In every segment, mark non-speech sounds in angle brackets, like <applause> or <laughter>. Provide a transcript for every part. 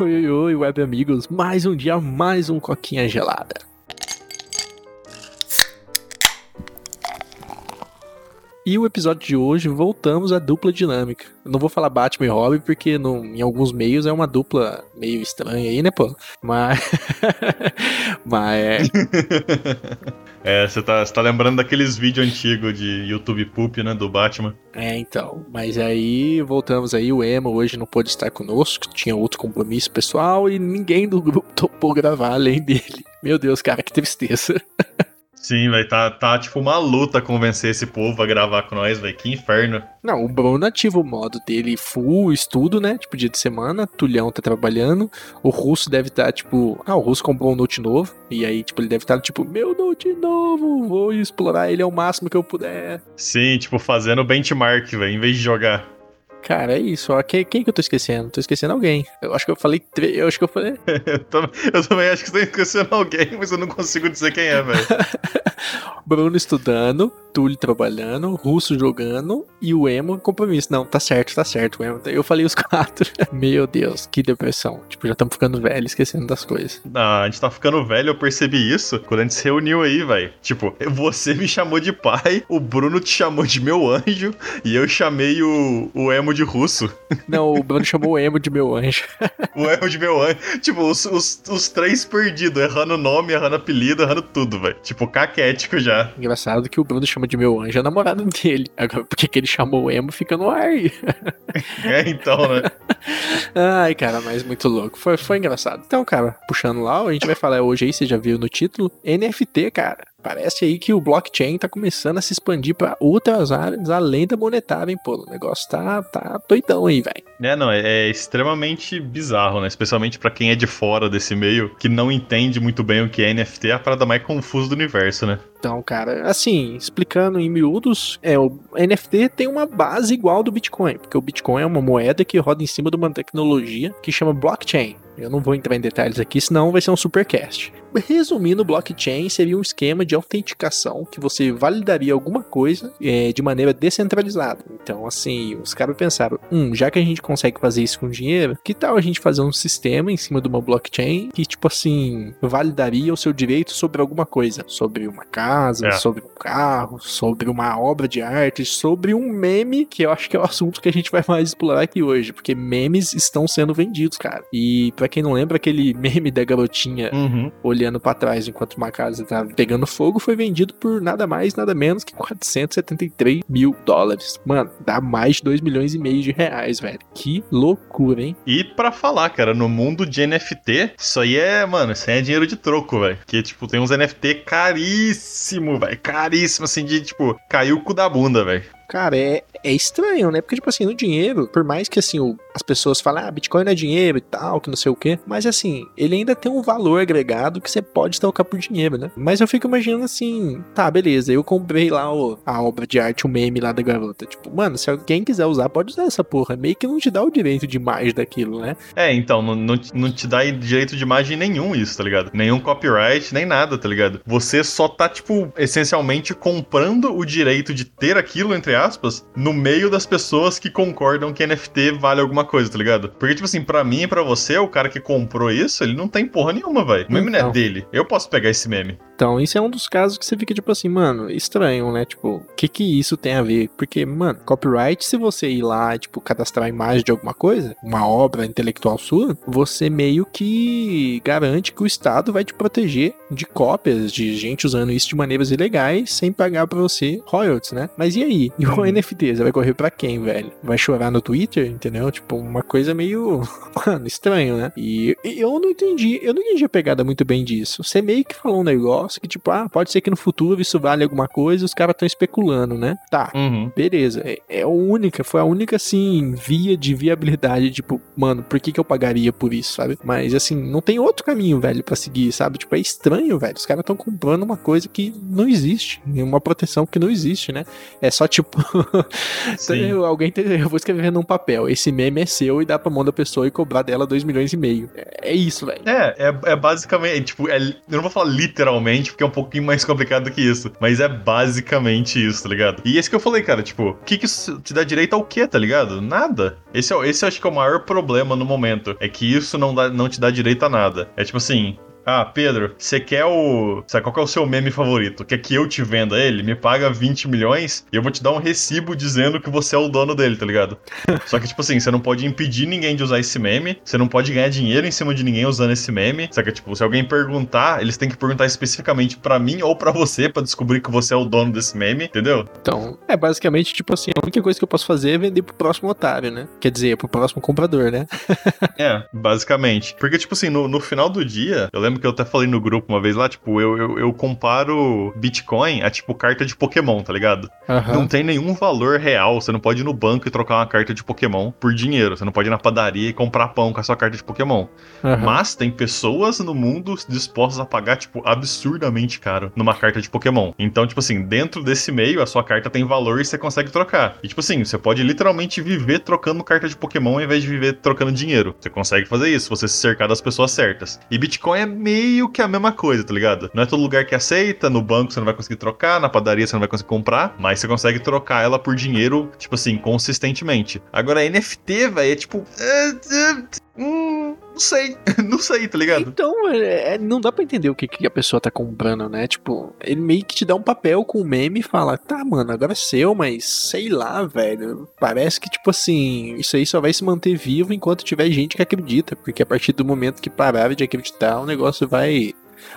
Oi, oi, oi, web amigos. Mais um dia, mais um coquinha gelada. E o episódio de hoje, voltamos à dupla dinâmica. Eu não vou falar Batman e Robin, porque no, em alguns meios é uma dupla meio estranha aí, né, pô? Mas. <laughs> Mas. <laughs> É, você tá, tá lembrando daqueles vídeos antigos de YouTube Poop, né, do Batman. É, então. Mas aí, voltamos aí. O Emo hoje não pôde estar conosco, tinha outro compromisso pessoal e ninguém do grupo topou gravar além dele. Meu Deus, cara, que tristeza. <laughs> Sim, vai tá, tá tipo uma luta convencer esse povo a gravar com nós, vai que inferno. Não, o Bruno ativa o modo dele full estudo, né? Tipo, dia de semana, Tulhão tá trabalhando, o Russo deve estar, tá, tipo, ah, o Russo comprou um note novo, e aí, tipo, ele deve estar, tá, tipo, meu note novo, vou explorar ele ao máximo que eu puder. Sim, tipo, fazendo benchmark, velho, em vez de jogar. Cara, é isso. Ó, quem, quem que eu tô esquecendo? Tô esquecendo alguém. Eu acho que eu falei. Tre... Eu acho que eu falei. <laughs> eu também acho que você tá esquecendo alguém, mas eu não consigo dizer quem é, velho. <laughs> Bruno estudando, Túlio trabalhando, Russo jogando e o Emo compromisso. Não, tá certo, tá certo, o Emo. Eu falei os <laughs> quatro. Meu Deus, que depressão. Tipo, já estamos ficando velhos, esquecendo das coisas. Ah, a gente tá ficando velho, eu percebi isso quando a gente se reuniu aí, velho. Tipo, você me chamou de pai, o Bruno te chamou de meu anjo e eu chamei o, o Emo de russo. Não, o Bruno chamou o Emo de meu anjo. <laughs> o Emo de meu anjo. Tipo, os, os, os três perdidos, errando nome, errando apelido, errando tudo, velho. Tipo, caquético já. Engraçado que o Bruno chamou de meu anjo a namorada dele. Agora, porque que ele chamou o Emo fica no ar. <laughs> é, então, né? <laughs> Ai, cara, mas muito louco. Foi, foi engraçado. Então, cara, puxando lá, a gente vai falar hoje aí, você já viu no título, NFT, cara. Parece aí que o blockchain tá começando a se expandir para outras áreas além da monetária, hein, pô. O negócio tá, tá doidão aí, velho. É, não, é, é, extremamente bizarro, né? Especialmente para quem é de fora desse meio, que não entende muito bem o que é NFT, é a parada mais confusa do universo, né? Então, cara, assim, explicando em miúdos, é, o NFT tem uma base igual do Bitcoin, porque o Bitcoin é uma moeda que roda em cima de uma tecnologia que chama blockchain. Eu não vou entrar em detalhes aqui, senão vai ser um supercast. Resumindo, blockchain seria um esquema de autenticação que você validaria alguma coisa é, de maneira descentralizada. Então, assim, os caras pensaram: hum, já que a gente consegue fazer isso com dinheiro, que tal a gente fazer um sistema em cima de uma blockchain que, tipo assim, validaria o seu direito sobre alguma coisa? Sobre uma casa, é. sobre um carro, sobre uma obra de arte, sobre um meme, que eu acho que é o assunto que a gente vai mais explorar aqui hoje, porque memes estão sendo vendidos, cara. E para quem não lembra, aquele meme da garotinha uhum. olhando olhando para trás enquanto uma casa tá pegando fogo, foi vendido por nada mais, nada menos que 473 mil dólares. Mano, dá mais de 2 milhões e meio de reais, velho. Que loucura, hein? E para falar, cara, no mundo de NFT, isso aí é, mano, isso aí é dinheiro de troco, velho. Que, tipo, tem uns NFT caríssimo, velho. Caríssimo, assim, de, tipo, caiu o cu da bunda, velho. Cara, é, é estranho, né? Porque, tipo assim, no dinheiro, por mais que, assim, o, as pessoas falem, ah, Bitcoin não é dinheiro e tal, que não sei o quê, mas, assim, ele ainda tem um valor agregado que você pode trocar por dinheiro, né? Mas eu fico imaginando assim, tá, beleza, eu comprei lá o, a obra de arte, o meme lá da garota. Tipo, mano, se alguém quiser usar, pode usar essa porra. Meio que não te dá o direito de imagem daquilo, né? É, então, não, não, não te dá direito de imagem nenhum isso, tá ligado? Nenhum copyright, nem nada, tá ligado? Você só tá, tipo, essencialmente comprando o direito de ter aquilo, entre aspas, no meio das pessoas que concordam que NFT vale alguma coisa, tá ligado? Porque, tipo assim, pra mim e pra você, o cara que comprou isso, ele não tem porra nenhuma, velho. O meme então. não é dele. Eu posso pegar esse meme. Então, isso é um dos casos que você fica tipo assim, mano, estranho, né? Tipo, o que que isso tem a ver? Porque, mano, copyright, se você ir lá, tipo, cadastrar a imagem de alguma coisa, uma obra intelectual sua, você meio que garante que o Estado vai te proteger de cópias de gente usando isso de maneiras ilegais sem pagar pra você royalties, né? Mas e aí? E o uhum. NFT? Você vai correr pra quem, velho? Vai chorar no Twitter, entendeu? Tipo, uma coisa meio, <laughs> mano, estranho, né? E eu não entendi, eu não entendi a pegada muito bem disso. Você meio que falou um negócio negócio que, tipo, ah, pode ser que no futuro isso vale alguma coisa, os caras estão especulando, né? Tá, uhum. beleza. É, é a única, foi a única, assim, via de viabilidade, tipo, mano, por que que eu pagaria por isso, sabe? Mas, assim, não tem outro caminho, velho, para seguir, sabe? Tipo, é estranho, velho. Os caras estão comprando uma coisa que não existe, uma proteção que não existe, né? É só, tipo, <laughs> <laughs> alguém, tem, eu vou escrever num papel, esse meme é seu e dá pra mão da pessoa e cobrar dela 2 milhões e meio. É, é isso, velho. É, é, é basicamente, tipo, é, eu não vou falar literalmente porque é um pouquinho mais complicado do que isso. Mas é basicamente isso, tá ligado? E esse que eu falei, cara, tipo, o que, que isso te dá direito ao quê, tá ligado? Nada. Esse, é, esse eu acho que é o maior problema no momento. É que isso não, dá, não te dá direito a nada. É tipo assim, ah, Pedro, você quer o. Sabe qual é o seu meme favorito? Quer que eu te venda ele? Me paga 20 milhões e eu vou te dar um recibo dizendo que você é o dono dele, tá ligado? <laughs> Só que, tipo assim, você não pode impedir ninguém de usar esse meme, você não pode ganhar dinheiro em cima de ninguém usando esse meme. Só que, tipo, se alguém perguntar, eles têm que perguntar especificamente para mim ou para você para descobrir que você é o dono desse meme, entendeu? Então, é basicamente, tipo assim, a única coisa que eu posso fazer é vender pro próximo otário, né? Quer dizer, pro próximo comprador, né? <laughs> é, basicamente. Porque, tipo assim, no, no final do dia, eu lembro lembro que eu até falei no grupo uma vez lá, tipo, eu, eu, eu comparo Bitcoin a, tipo, carta de Pokémon, tá ligado? Uhum. Não tem nenhum valor real. Você não pode ir no banco e trocar uma carta de Pokémon por dinheiro. Você não pode ir na padaria e comprar pão com a sua carta de Pokémon. Uhum. Mas tem pessoas no mundo dispostas a pagar, tipo, absurdamente caro numa carta de Pokémon. Então, tipo assim, dentro desse meio, a sua carta tem valor e você consegue trocar. E, tipo assim, você pode literalmente viver trocando carta de Pokémon ao invés de viver trocando dinheiro. Você consegue fazer isso, você se cercar das pessoas certas. E Bitcoin é meio que a mesma coisa, tá ligado? Não é todo lugar que aceita, no banco você não vai conseguir trocar, na padaria você não vai conseguir comprar, mas você consegue trocar ela por dinheiro, tipo assim, consistentemente. Agora, NFT, velho, é tipo. É, é, hum, não sei, <laughs> não sei, tá ligado? Então, é, é, não dá pra entender o que, que a pessoa tá comprando, né? Tipo, ele meio que te dá um papel com o meme e fala, tá, mano, agora é seu, mas sei lá, velho. Parece que, tipo assim, isso aí só vai se manter vivo enquanto tiver gente que acredita, porque a partir do momento que parar de acreditar, o negócio vai.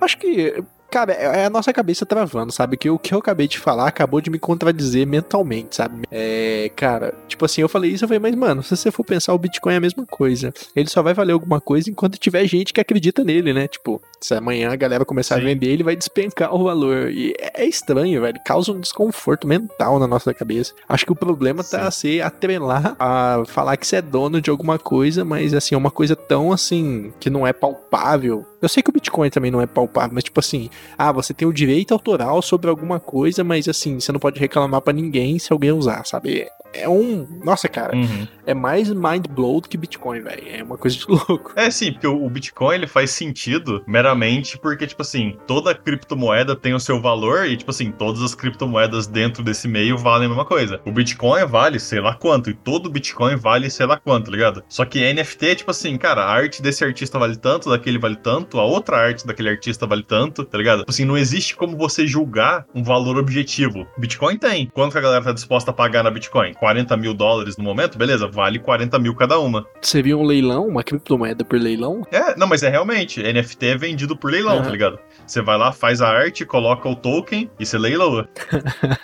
Acho que Cara, é, é a nossa cabeça travando, sabe? Que o que eu acabei de falar acabou de me contradizer mentalmente, sabe? É, cara, tipo assim, eu falei isso, eu falei, mas mano, se você for pensar, o Bitcoin é a mesma coisa. Ele só vai valer alguma coisa enquanto tiver gente que acredita nele, né? Tipo, se amanhã a galera começar Sim. a vender, ele vai despencar o valor. E é estranho, velho. Causa um desconforto mental na nossa cabeça. Acho que o problema tá Sim. a ser atrelar a falar que você é dono de alguma coisa, mas assim, é uma coisa tão assim, que não é palpável. Eu sei que o Bitcoin também não é palpável, mas tipo assim, ah, você tem o direito autoral sobre alguma coisa, mas assim, você não pode reclamar para ninguém se alguém usar, sabe? É um. Nossa, cara. Uhum. É mais mind blow do que Bitcoin, velho. É uma coisa de <laughs> louco. É, sim, porque o Bitcoin ele faz sentido meramente porque, tipo assim, toda criptomoeda tem o seu valor e, tipo assim, todas as criptomoedas dentro desse meio valem a mesma coisa. O Bitcoin vale sei lá quanto, e todo Bitcoin vale sei lá quanto, tá ligado? Só que NFT é tipo assim, cara, a arte desse artista vale tanto, daquele vale tanto, a outra arte daquele artista vale tanto, tá ligado? Tipo assim, não existe como você julgar um valor objetivo. Bitcoin tem. Quanto que a galera tá disposta a pagar na Bitcoin? 40 mil dólares no momento, beleza, vale 40 mil cada uma. Você viu um leilão, uma criptomoeda por leilão? É, não, mas é realmente, NFT é vendido por leilão, uhum. tá ligado? Você vai lá, faz a arte, coloca o token e você leiloa.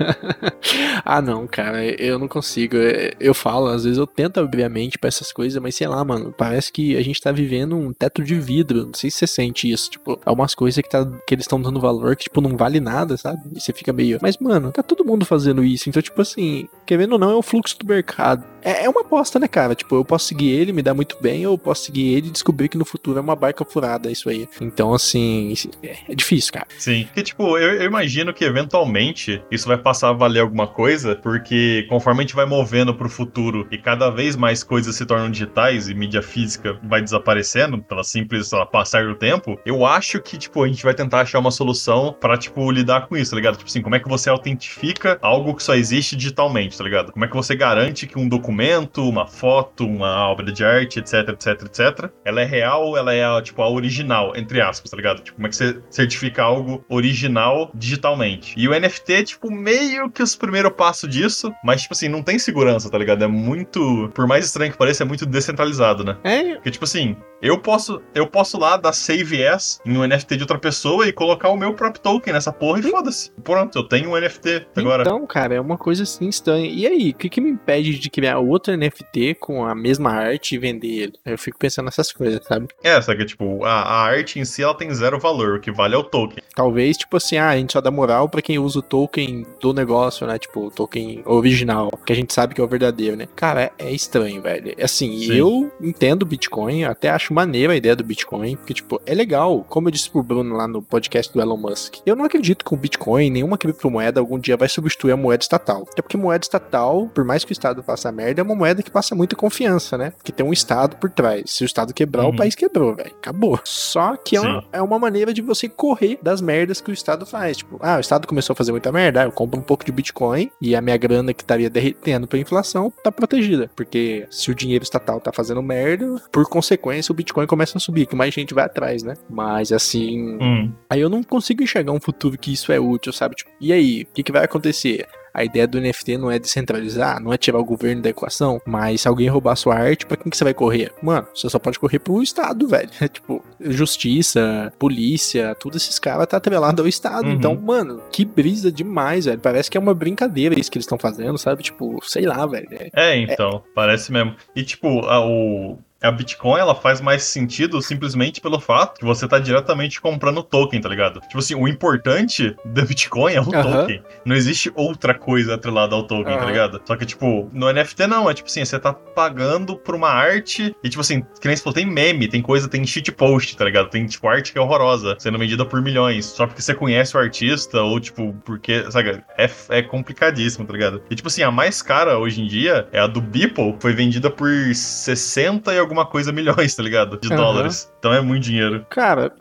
<laughs> ah, não, cara, eu não consigo. Eu falo, às vezes eu tento abrir a mente pra essas coisas, mas sei lá, mano, parece que a gente tá vivendo um teto de vidro. Não sei se você sente isso. Tipo, algumas coisas que, tá, que eles estão dando valor que, tipo, não vale nada, sabe? E você fica meio. Mas, mano, tá todo mundo fazendo isso. Então, tipo assim, querendo ou não, é um fluxo do mercado. É, é uma aposta, né, cara? Tipo, eu posso seguir ele, me dá muito bem, ou eu posso seguir ele e descobrir que no futuro é uma barca furada, isso aí. Então, assim, é, é difícil, cara. Sim. Porque, tipo, eu, eu, imagino que eventualmente isso vai passar a valer alguma coisa, porque conforme a gente vai movendo pro futuro e cada vez mais coisas se tornam digitais e mídia física vai desaparecendo pela simples lá, passar do tempo, eu acho que, tipo, a gente vai tentar achar uma solução para tipo, lidar com isso, tá ligado? Tipo assim, como é que você autentifica algo que só existe digitalmente, tá ligado? Como é que você garante que um documento, uma foto, uma obra de arte, etc, etc, etc, ela é real, ela é, tipo, a original, entre aspas, tá ligado? Tipo, como é que você certifica algo original digitalmente? E o NFT, tipo, meio que os primeiros passos disso, mas, tipo assim, não tem segurança, tá ligado? É muito, por mais estranho que pareça, é muito descentralizado, né? É. Porque, tipo assim, eu posso, eu posso lá dar save as em um NFT de outra pessoa e colocar o meu próprio token nessa porra e foda-se. Pronto, eu tenho um NFT agora. Então, cara, é uma coisa assim estranha. E aí, o que, que me impede de criar outro NFT com a mesma arte e vender ele? Eu fico pensando nessas coisas, sabe? É, só que, tipo, a, a arte em si ela tem zero valor, o que vale é o token. Talvez, tipo assim, ah, a gente só dá moral pra quem usa o token do negócio, né? Tipo, o token original, que a gente sabe que é o verdadeiro, né? Cara, é, é estranho, velho. Assim, Sim. eu entendo Bitcoin, até acho maneiro a ideia do Bitcoin, porque, tipo, é legal. Como eu disse pro Bruno lá no podcast do Elon Musk, eu não acredito que o Bitcoin, nenhuma criptomoeda, algum dia vai substituir a moeda estatal. Até porque moeda estatal, por mais que o Estado faça merda, é uma moeda que passa muita confiança, né? Que tem um Estado por trás. Se o Estado quebrar, uhum. o país quebrou, velho. Acabou. Só que é uma, é uma, maneira de você correr das merdas que o Estado faz. Tipo, ah, o Estado começou a fazer muita merda, ah, eu compro um pouco de Bitcoin e a minha grana que estaria derretendo pela inflação tá protegida. Porque se o dinheiro estatal tá fazendo merda, por consequência o Bitcoin começa a subir, que mais gente vai atrás, né? Mas assim. Hum. Aí eu não consigo enxergar um futuro que isso é útil, sabe? Tipo, e aí? O que, que vai acontecer? A ideia do NFT não é descentralizar, não é tirar o governo da equação, mas se alguém roubar sua arte, para quem que você vai correr? Mano, você só pode correr pro Estado, <laughs> velho. É tipo, justiça, polícia, tudo esses caras tá atrelado ao Estado. Uhum. Então, mano, que brisa demais, velho. Parece que é uma brincadeira isso que eles estão fazendo, sabe? Tipo, sei lá, velho. É, é então, é... parece mesmo. E tipo, a, o a Bitcoin ela faz mais sentido simplesmente pelo fato que você tá diretamente comprando token, tá ligado? Tipo assim, o importante da Bitcoin é o token. Não existe outra coisa atrelada ao token, tá ligado? Só que, tipo, no NFT não, é tipo assim, você tá pagando por uma arte e, tipo assim, que nem você falou, tem meme, tem coisa, tem shitpost, tá ligado? Tem, tipo, arte que é horrorosa, sendo vendida por milhões, só porque você conhece o artista ou, tipo, porque, sabe, é, é complicadíssimo, tá ligado? E, tipo assim, a mais cara hoje em dia é a do Beeple, foi vendida por 60 e alguma alguma coisa milhões, tá ligado? De uhum. dólares. Então é muito dinheiro. Cara.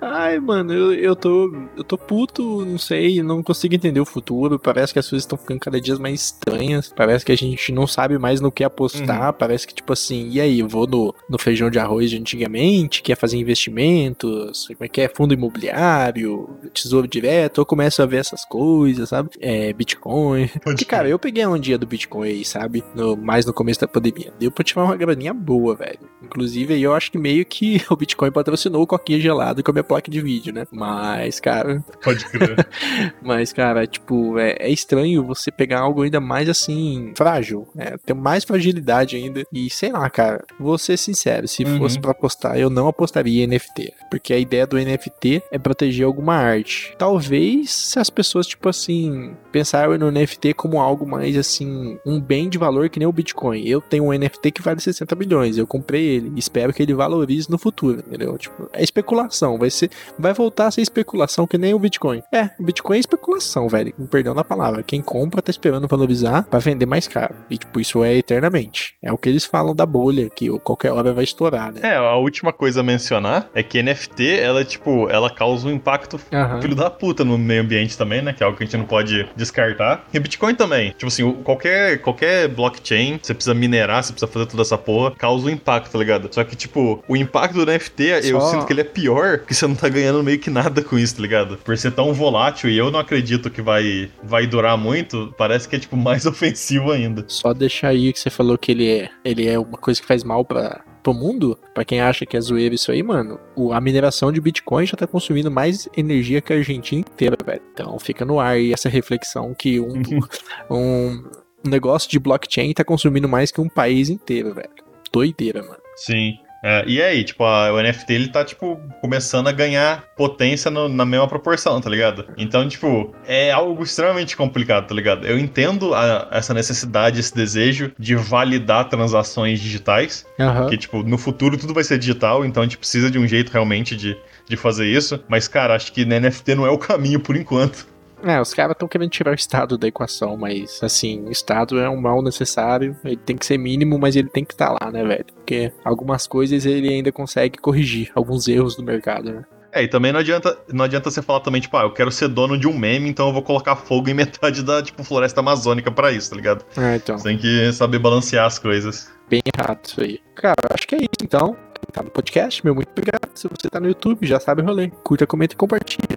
Ai, mano, eu, eu tô. Eu tô puto, não sei, não consigo entender o futuro. Parece que as coisas estão ficando cada dia mais estranhas. Parece que a gente não sabe mais no que apostar. Uhum. Parece que, tipo assim, e aí, eu vou no, no feijão de arroz de antigamente, quer fazer investimentos, como é que é? Fundo imobiliário, tesouro direto, eu começo a ver essas coisas, sabe? É, Bitcoin. Pode Porque, cara, eu peguei um dia do Bitcoin aí, sabe? No, mais no começo da pandemia. Deu pra tirar uma graninha boa, velho. Inclusive, aí eu acho que meio que <laughs> o Bitcoin patrocinou o coquinha gelado com a minha placa de vídeo, né? Mas, cara. Pode crer. <laughs> Mas, cara, tipo, é, é, estranho você pegar algo ainda mais assim, frágil. É, tem mais fragilidade ainda. E sei lá, cara, vou ser sincero, se uhum. fosse para apostar, eu não apostaria em NFT. Porque a ideia do NFT é proteger alguma arte. Talvez se as pessoas, tipo assim, pensarem no NFT como algo mais assim, um bem de valor que nem o Bitcoin. Eu tenho um NFT que vale 60 bilhões, eu comprei ele. Espero que ele valorize no futuro, entendeu? Tipo, é especulação, vai ser, vai voltar a ser especulação que nem o Bitcoin. É, o Bitcoin é especulação, velho. Perdão da palavra. Quem compra tá esperando valorizar para vender mais caro. E tipo, isso é eternamente. É o que eles falam da bolha, que qualquer hora vai estourar, né? É, a última coisa a mencionar é que NFT, ela, tipo, ela causa um impacto uhum. filho da puta no meio ambiente também, né? Que é algo que a gente não pode descartar. E Bitcoin também. Tipo assim, qualquer, qualquer blockchain, você precisa minerar, você precisa fazer toda essa porra, causa um impacto, tá ligado? Só que, tipo, o impacto do NFT, Só... eu sinto que ele é pior, que você não tá ganhando meio que nada com isso, tá ligado? Por ser tão volátil e eu não acredito que vai, vai durar muito, parece que é, tipo, mais <laughs> ofensivo ainda. Só deixar aí que você falou que ele é, ele é uma coisa que faz mal pra, pro mundo, para quem acha que é zoeira isso aí, mano, a mineração de Bitcoin já tá consumindo mais energia que a Argentina inteira, velho. Então fica no ar aí essa reflexão que um, um, <laughs> um negócio de blockchain tá consumindo mais que um país inteiro, velho. Doideira, mano. Sim. É, e aí, tipo, a, o NFT ele tá, tipo, começando a ganhar potência no, na mesma proporção, tá ligado? Então, tipo, é algo extremamente complicado, tá ligado? Eu entendo a, essa necessidade, esse desejo de validar transações digitais, uhum. porque, tipo, no futuro tudo vai ser digital, então a gente precisa de um jeito realmente de, de fazer isso. Mas, cara, acho que NFT não é o caminho por enquanto. É, os caras estão querendo tirar o Estado da equação, mas assim, o Estado é um mal necessário, ele tem que ser mínimo, mas ele tem que estar tá lá, né, velho? Porque algumas coisas ele ainda consegue corrigir, alguns erros do mercado, né? É, e também não adianta, não adianta você falar também, tipo, ah, eu quero ser dono de um meme, então eu vou colocar fogo em <laughs> metade da, tipo, floresta amazônica para isso, tá ligado? É, então. Você tem que saber balancear as coisas. Bem errado isso aí. Cara, acho que é isso então. Tá no podcast, meu muito obrigado. Se você tá no YouTube, já sabe o rolê. Curta, comenta e compartilha.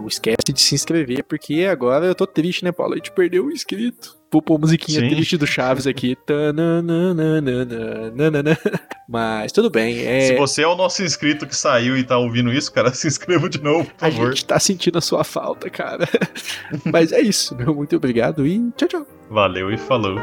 Não esquece de se inscrever, porque agora eu tô triste, né, Paulo? A gente perdeu um inscrito. Vou pôr a musiquinha Sim. triste do Chaves aqui. Mas tudo bem. É... Se você é o nosso inscrito que saiu e tá ouvindo isso, cara, <laughs> se inscreva de novo, por favor. A gente tá sentindo a sua falta, cara. <laughs> Mas é isso, meu. Muito obrigado e tchau, tchau. Valeu e falou.